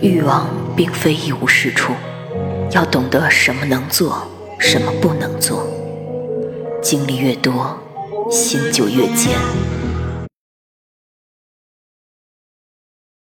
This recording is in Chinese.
欲望并非一无是处要懂得什么能做什么不能做。经历越多心就越坚。